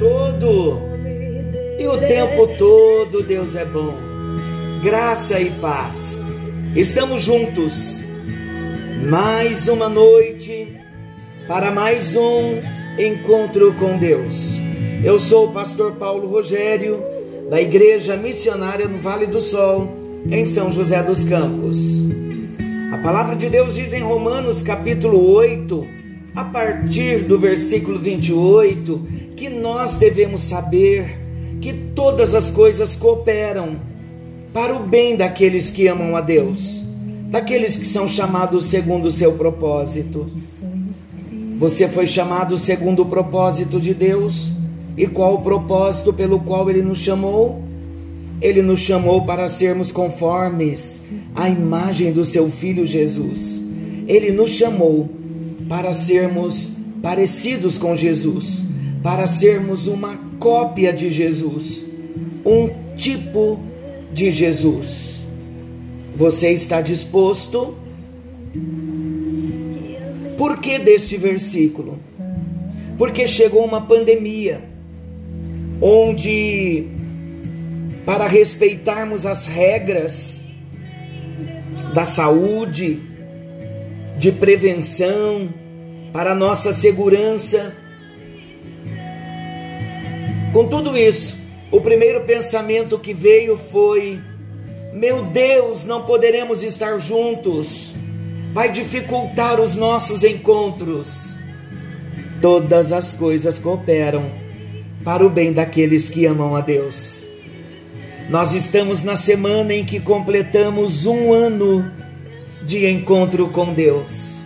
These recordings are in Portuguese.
todo. E o tempo todo Deus é bom. Graça e paz. Estamos juntos. Mais uma noite para mais um encontro com Deus. Eu sou o pastor Paulo Rogério, da Igreja Missionária no Vale do Sol, em São José dos Campos. A palavra de Deus diz em Romanos capítulo 8, a partir do versículo 28, que nós devemos saber que todas as coisas cooperam para o bem daqueles que amam a Deus, daqueles que são chamados segundo o seu propósito. Você foi chamado segundo o propósito de Deus. E qual o propósito pelo qual ele nos chamou? Ele nos chamou para sermos conformes à imagem do seu filho Jesus. Ele nos chamou para sermos parecidos com Jesus, para sermos uma cópia de Jesus, um tipo de Jesus. Você está disposto? Por que deste versículo? Porque chegou uma pandemia onde para respeitarmos as regras da saúde, de prevenção, para nossa segurança. Com tudo isso, o primeiro pensamento que veio foi: meu Deus, não poderemos estar juntos, vai dificultar os nossos encontros. Todas as coisas cooperam para o bem daqueles que amam a Deus. Nós estamos na semana em que completamos um ano de encontro com Deus.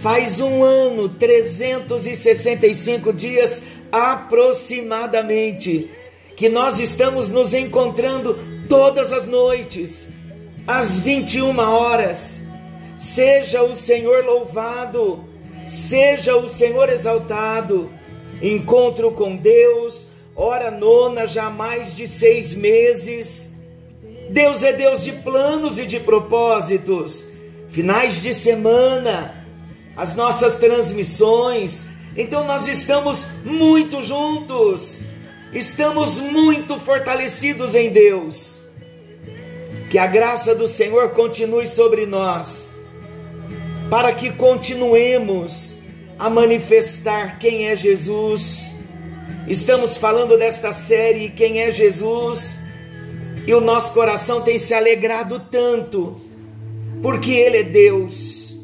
Faz um ano, 365 dias aproximadamente, que nós estamos nos encontrando todas as noites, às 21 horas. Seja o Senhor louvado, seja o Senhor exaltado. Encontro com Deus, hora nona, já há mais de seis meses. Deus é Deus de planos e de propósitos. Finais de semana, as nossas transmissões. Então nós estamos muito juntos, estamos muito fortalecidos em Deus. Que a graça do Senhor continue sobre nós, para que continuemos a manifestar quem é Jesus. Estamos falando desta série Quem é Jesus, e o nosso coração tem se alegrado tanto, porque Ele é Deus,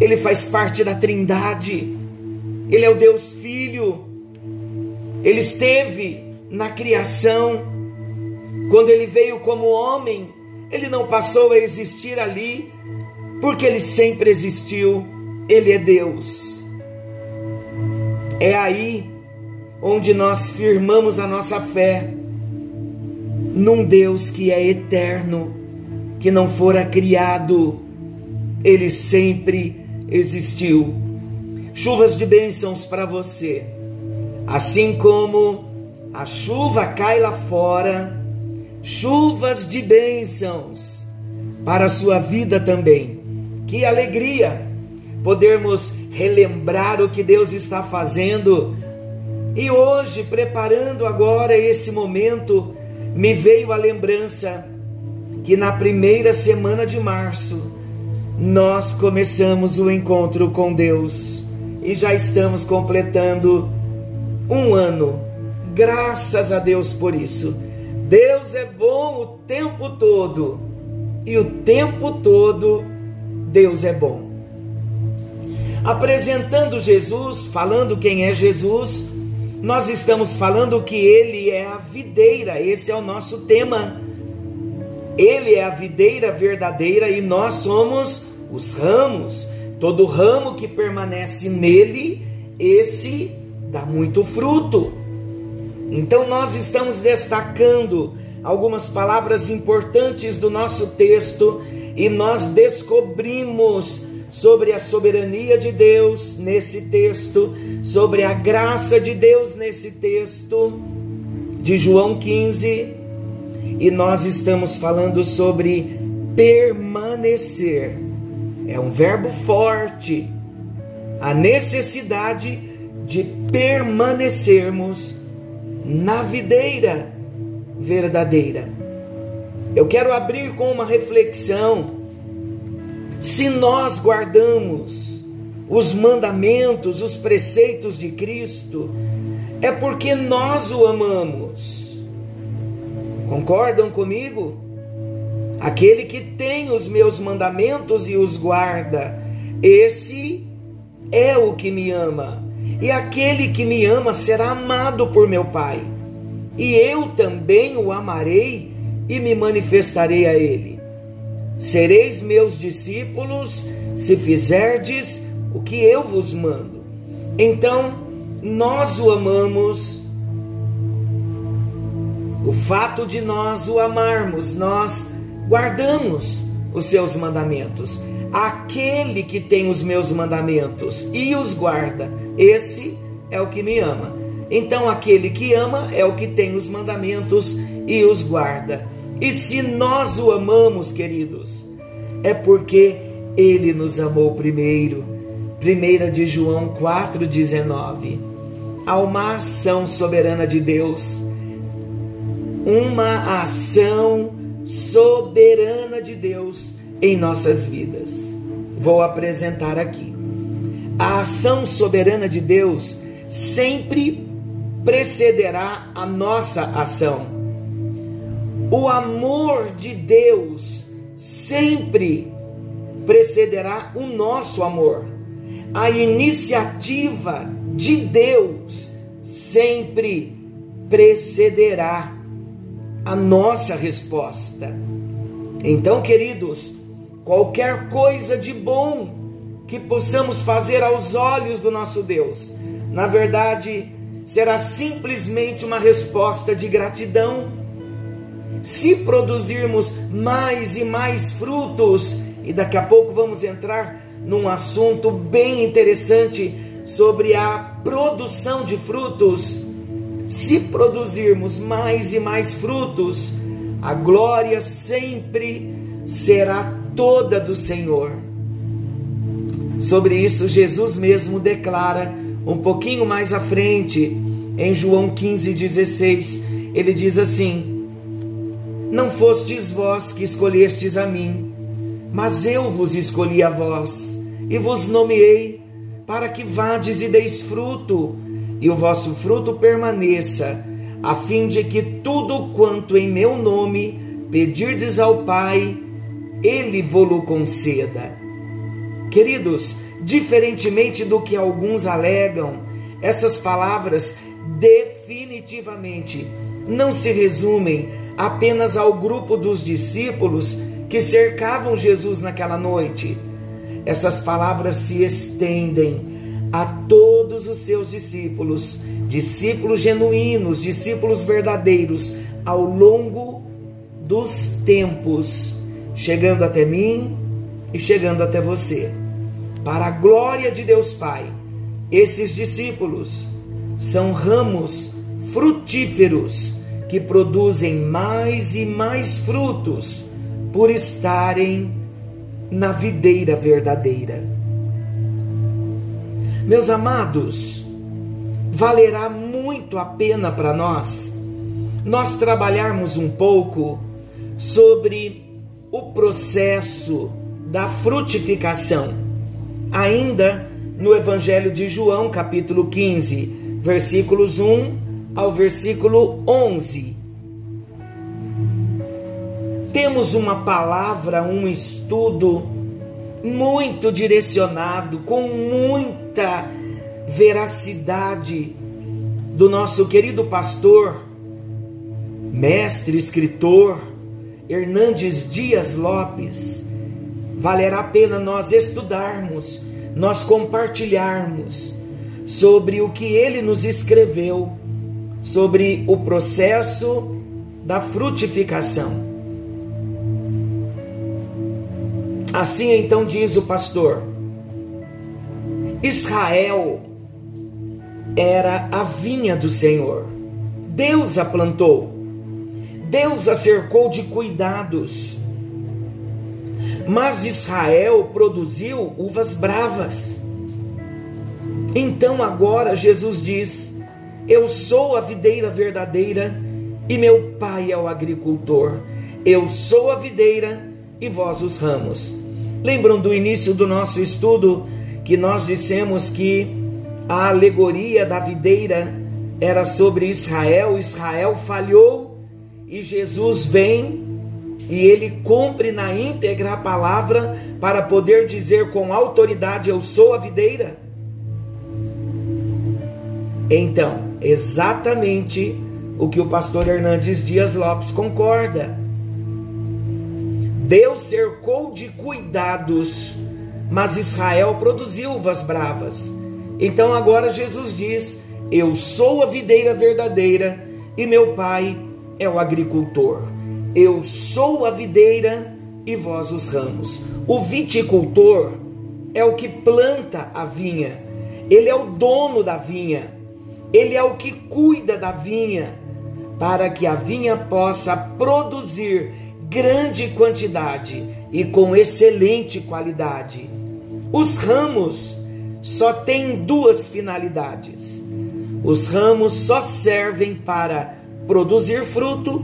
Ele faz parte da Trindade, Ele é o Deus Filho, Ele esteve na criação, quando Ele veio como homem, Ele não passou a existir ali, porque Ele sempre existiu, Ele é Deus. É aí onde nós firmamos a nossa fé num Deus que é eterno, que não fora criado, Ele sempre existiu. Chuvas de bênçãos para você, assim como a chuva cai lá fora, chuvas de bênçãos para a sua vida também. Que alegria podermos relembrar o que Deus está fazendo. E hoje, preparando agora esse momento, me veio a lembrança que na primeira semana de março nós começamos o encontro com Deus e já estamos completando um ano. Graças a Deus por isso. Deus é bom o tempo todo e o tempo todo Deus é bom. Apresentando Jesus, falando quem é Jesus, nós estamos falando que ele é a videira, esse é o nosso tema. Ele é a videira verdadeira e nós somos os ramos. Todo ramo que permanece nele, esse dá muito fruto. Então nós estamos destacando algumas palavras importantes do nosso texto e nós descobrimos sobre a soberania de Deus nesse texto, sobre a graça de Deus nesse texto de João 15, e nós estamos falando sobre permanecer. É um verbo forte. A necessidade de permanecermos na videira verdadeira. Eu quero abrir com uma reflexão. Se nós guardamos os mandamentos, os preceitos de Cristo, é porque nós o amamos. Concordam comigo? Aquele que tem os meus mandamentos e os guarda, esse é o que me ama. E aquele que me ama será amado por meu Pai. E eu também o amarei e me manifestarei a ele. Sereis meus discípulos se fizerdes o que eu vos mando. Então, nós o amamos. O fato de nós o amarmos, nós guardamos os seus mandamentos. Aquele que tem os meus mandamentos e os guarda, esse é o que me ama. Então, aquele que ama é o que tem os mandamentos e os guarda. E se nós o amamos, queridos, é porque ele nos amou primeiro. 1 de João 4,19. Há uma ação soberana de Deus, uma ação soberana de Deus em nossas vidas. Vou apresentar aqui. A ação soberana de Deus sempre precederá a nossa ação o amor de Deus sempre precederá o nosso amor. A iniciativa de Deus sempre precederá a nossa resposta. Então, queridos, qualquer coisa de bom que possamos fazer aos olhos do nosso Deus, na verdade, será simplesmente uma resposta de gratidão se produzirmos mais e mais frutos, e daqui a pouco vamos entrar num assunto bem interessante sobre a produção de frutos. Se produzirmos mais e mais frutos, a glória sempre será toda do Senhor. Sobre isso, Jesus mesmo declara um pouquinho mais à frente, em João 15,16, ele diz assim: não fostes vós que escolhestes a mim, mas eu vos escolhi a vós, e vos nomeei, para que vades e deis fruto, e o vosso fruto permaneça, a fim de que tudo quanto em meu nome pedirdes ao Pai, Ele vô-lo conceda. Queridos, diferentemente do que alguns alegam, essas palavras definitivamente não se resumem apenas ao grupo dos discípulos que cercavam Jesus naquela noite. Essas palavras se estendem a todos os seus discípulos, discípulos genuínos, discípulos verdadeiros, ao longo dos tempos, chegando até mim e chegando até você. Para a glória de Deus Pai, esses discípulos são ramos frutíferos que produzem mais e mais frutos por estarem na videira verdadeira. Meus amados, valerá muito a pena para nós nós trabalharmos um pouco sobre o processo da frutificação. Ainda no Evangelho de João, capítulo 15, versículos 1 ao versículo 11. Temos uma palavra, um estudo muito direcionado, com muita veracidade do nosso querido pastor, mestre, escritor Hernandes Dias Lopes. Valerá a pena nós estudarmos, nós compartilharmos sobre o que ele nos escreveu sobre o processo da frutificação. Assim então diz o pastor: Israel era a vinha do Senhor. Deus a plantou. Deus a cercou de cuidados. Mas Israel produziu uvas bravas. Então agora Jesus diz: Eu sou a videira verdadeira e meu pai é o agricultor. Eu sou a videira e vós os ramos. Lembram do início do nosso estudo que nós dissemos que a alegoria da videira era sobre Israel, Israel falhou e Jesus vem e ele cumpre na íntegra a palavra para poder dizer com autoridade: Eu sou a videira. Então, exatamente o que o pastor Hernandes Dias Lopes concorda. Deus cercou de cuidados, mas Israel produziu uvas bravas. Então agora Jesus diz: Eu sou a videira verdadeira e meu pai é o agricultor. Eu sou a videira e vós os ramos. O viticultor é o que planta a vinha, ele é o dono da vinha, ele é o que cuida da vinha, para que a vinha possa produzir grande quantidade e com excelente qualidade. Os ramos só têm duas finalidades. Os ramos só servem para produzir fruto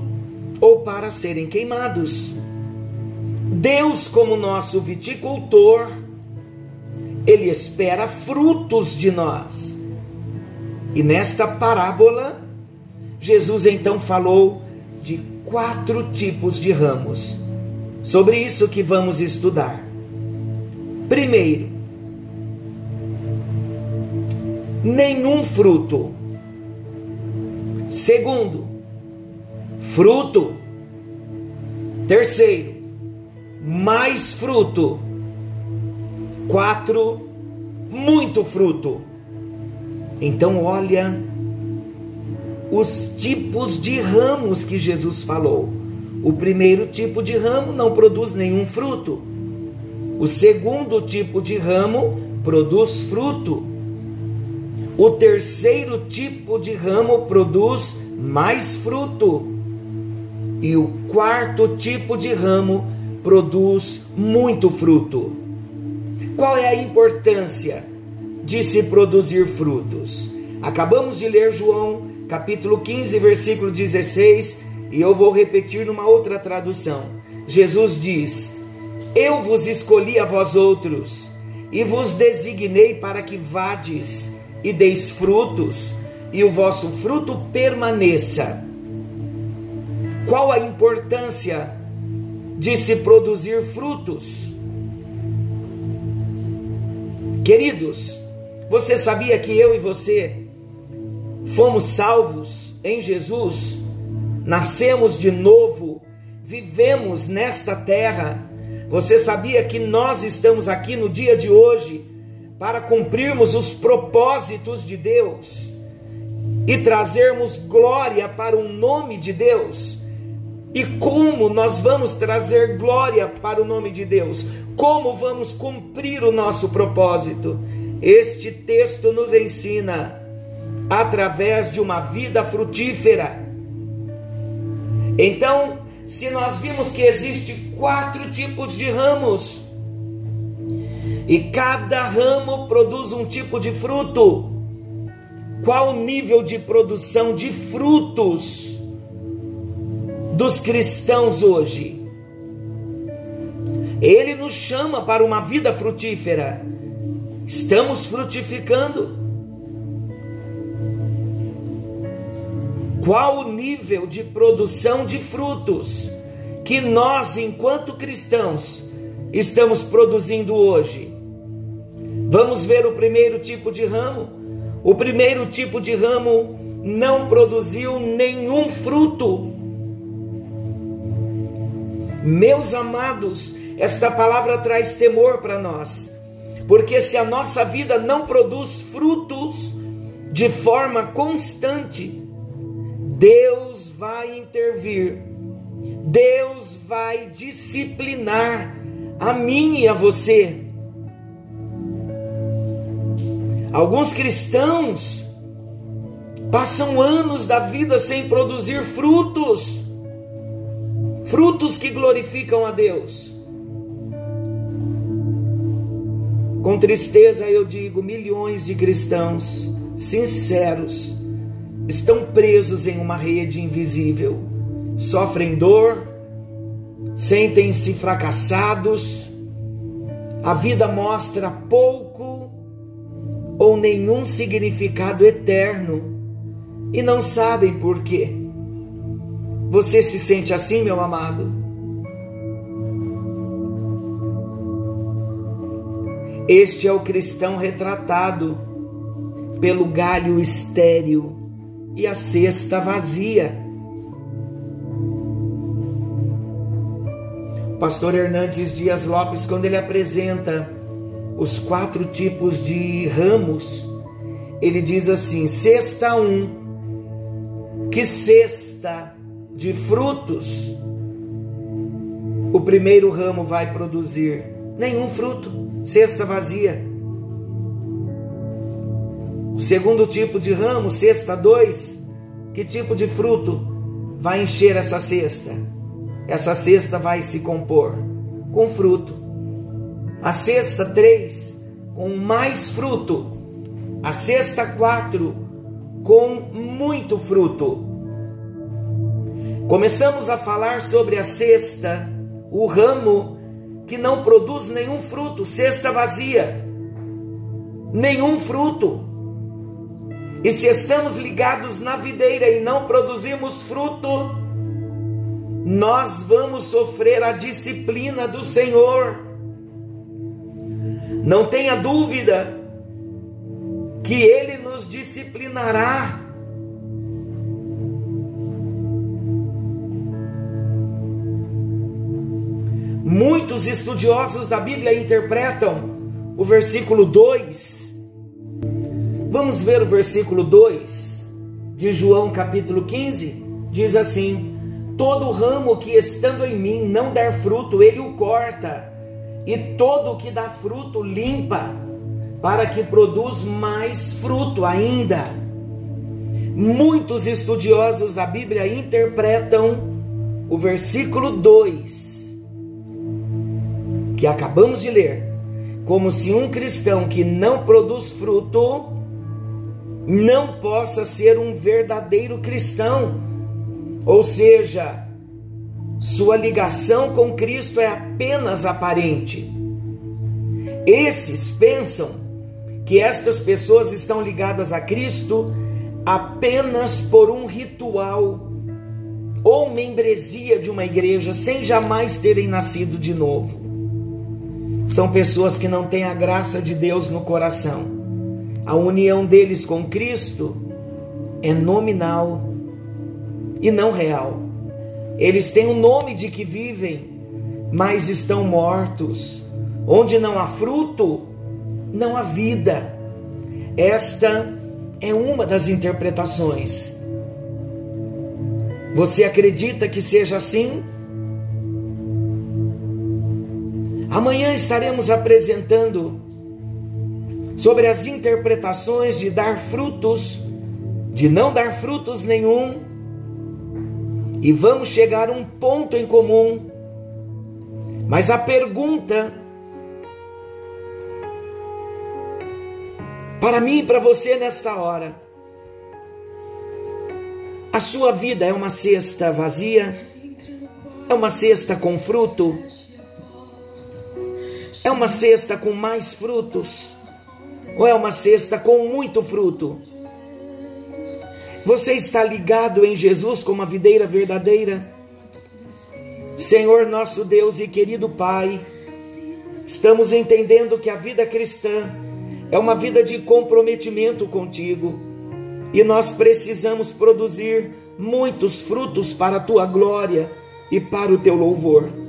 ou para serem queimados. Deus, como nosso viticultor, ele espera frutos de nós. E nesta parábola, Jesus então falou de quatro tipos de ramos. Sobre isso que vamos estudar. Primeiro, nenhum fruto. Segundo, fruto. Terceiro, mais fruto. Quatro, muito fruto. Então, olha os tipos de ramos que Jesus falou. O primeiro tipo de ramo não produz nenhum fruto. O segundo tipo de ramo produz fruto. O terceiro tipo de ramo produz mais fruto. E o quarto tipo de ramo produz muito fruto. Qual é a importância de se produzir frutos? Acabamos de ler João capítulo 15, versículo 16, e eu vou repetir numa outra tradução. Jesus diz: Eu vos escolhi a vós outros, e vos designei para que vades e deis frutos, e o vosso fruto permaneça. Qual a importância de se produzir frutos? Queridos, você sabia que eu e você fomos salvos em Jesus, nascemos de novo, vivemos nesta terra. Você sabia que nós estamos aqui no dia de hoje para cumprirmos os propósitos de Deus e trazermos glória para o nome de Deus? E como nós vamos trazer glória para o nome de Deus? Como vamos cumprir o nosso propósito? Este texto nos ensina através de uma vida frutífera. Então, se nós vimos que existe quatro tipos de ramos e cada ramo produz um tipo de fruto, qual o nível de produção de frutos dos cristãos hoje? Ele nos chama para uma vida frutífera. Estamos frutificando? qual o nível de produção de frutos que nós, enquanto cristãos, estamos produzindo hoje. Vamos ver o primeiro tipo de ramo. O primeiro tipo de ramo não produziu nenhum fruto. Meus amados, esta palavra traz temor para nós, porque se a nossa vida não produz frutos de forma constante, Deus vai intervir, Deus vai disciplinar a mim e a você. Alguns cristãos passam anos da vida sem produzir frutos, frutos que glorificam a Deus. Com tristeza eu digo: milhões de cristãos sinceros estão presos em uma rede invisível, sofrem dor, sentem-se fracassados, a vida mostra pouco ou nenhum significado eterno e não sabem por quê. Você se sente assim, meu amado? Este é o cristão retratado pelo galho estéril e a cesta vazia. O pastor Hernandes Dias Lopes, quando ele apresenta os quatro tipos de ramos, ele diz assim: cesta um, que cesta de frutos o primeiro ramo vai produzir? Nenhum fruto cesta vazia. O segundo tipo de ramo, cesta 2, que tipo de fruto vai encher essa cesta? Essa cesta vai se compor com fruto. A cesta 3, com mais fruto. A cesta 4, com muito fruto. Começamos a falar sobre a cesta, o ramo que não produz nenhum fruto, cesta vazia, nenhum fruto. E se estamos ligados na videira e não produzimos fruto, nós vamos sofrer a disciplina do Senhor. Não tenha dúvida que Ele nos disciplinará Muitos estudiosos da Bíblia interpretam o versículo 2. Vamos ver o versículo 2 de João capítulo 15. Diz assim: Todo ramo que estando em mim não der fruto, ele o corta, e todo o que dá fruto limpa, para que produz mais fruto ainda. Muitos estudiosos da Bíblia interpretam o versículo 2 que acabamos de ler, como se um cristão que não produz fruto não possa ser um verdadeiro cristão. Ou seja, sua ligação com Cristo é apenas aparente. Esses pensam que estas pessoas estão ligadas a Cristo apenas por um ritual ou membresia de uma igreja sem jamais terem nascido de novo. São pessoas que não têm a graça de Deus no coração. A união deles com Cristo é nominal e não real. Eles têm o nome de que vivem, mas estão mortos. Onde não há fruto, não há vida. Esta é uma das interpretações. Você acredita que seja assim? Amanhã estaremos apresentando sobre as interpretações de dar frutos, de não dar frutos nenhum, e vamos chegar a um ponto em comum. Mas a pergunta para mim e para você nesta hora: a sua vida é uma cesta vazia? É uma cesta com fruto? É uma cesta com mais frutos? Ou é uma cesta com muito fruto? Você está ligado em Jesus como a videira verdadeira? Senhor nosso Deus e querido Pai, estamos entendendo que a vida cristã é uma vida de comprometimento contigo e nós precisamos produzir muitos frutos para a tua glória e para o teu louvor.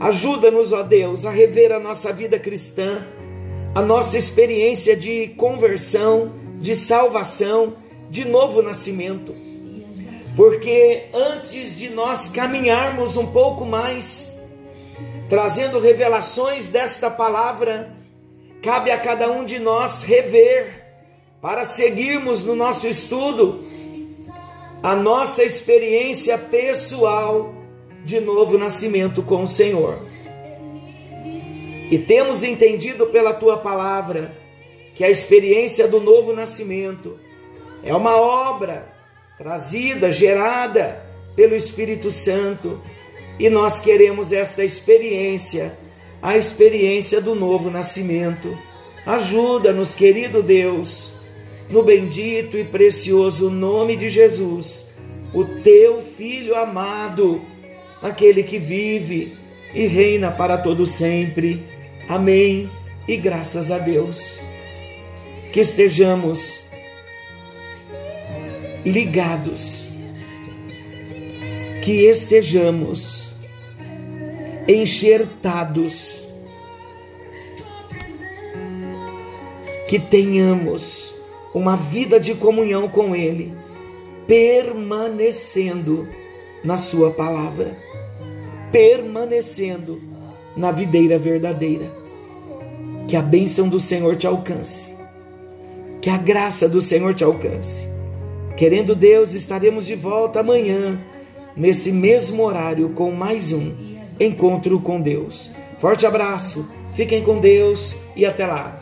Ajuda-nos, ó Deus, a rever a nossa vida cristã, a nossa experiência de conversão, de salvação, de novo nascimento. Porque antes de nós caminharmos um pouco mais, trazendo revelações desta palavra, cabe a cada um de nós rever para seguirmos no nosso estudo a nossa experiência pessoal de novo nascimento com o Senhor. E temos entendido pela tua palavra que a experiência do novo nascimento é uma obra trazida, gerada pelo Espírito Santo, e nós queremos esta experiência, a experiência do novo nascimento. Ajuda-nos, querido Deus, no bendito e precioso nome de Jesus, o teu Filho amado, aquele que vive e reina para todo sempre. Amém. E graças a Deus. Que estejamos ligados, que estejamos enxertados, que tenhamos uma vida de comunhão com Ele, permanecendo na Sua palavra, permanecendo na videira verdadeira. Que a bênção do Senhor te alcance, que a graça do Senhor te alcance. Querendo Deus, estaremos de volta amanhã, nesse mesmo horário, com mais um encontro com Deus. Forte abraço, fiquem com Deus e até lá.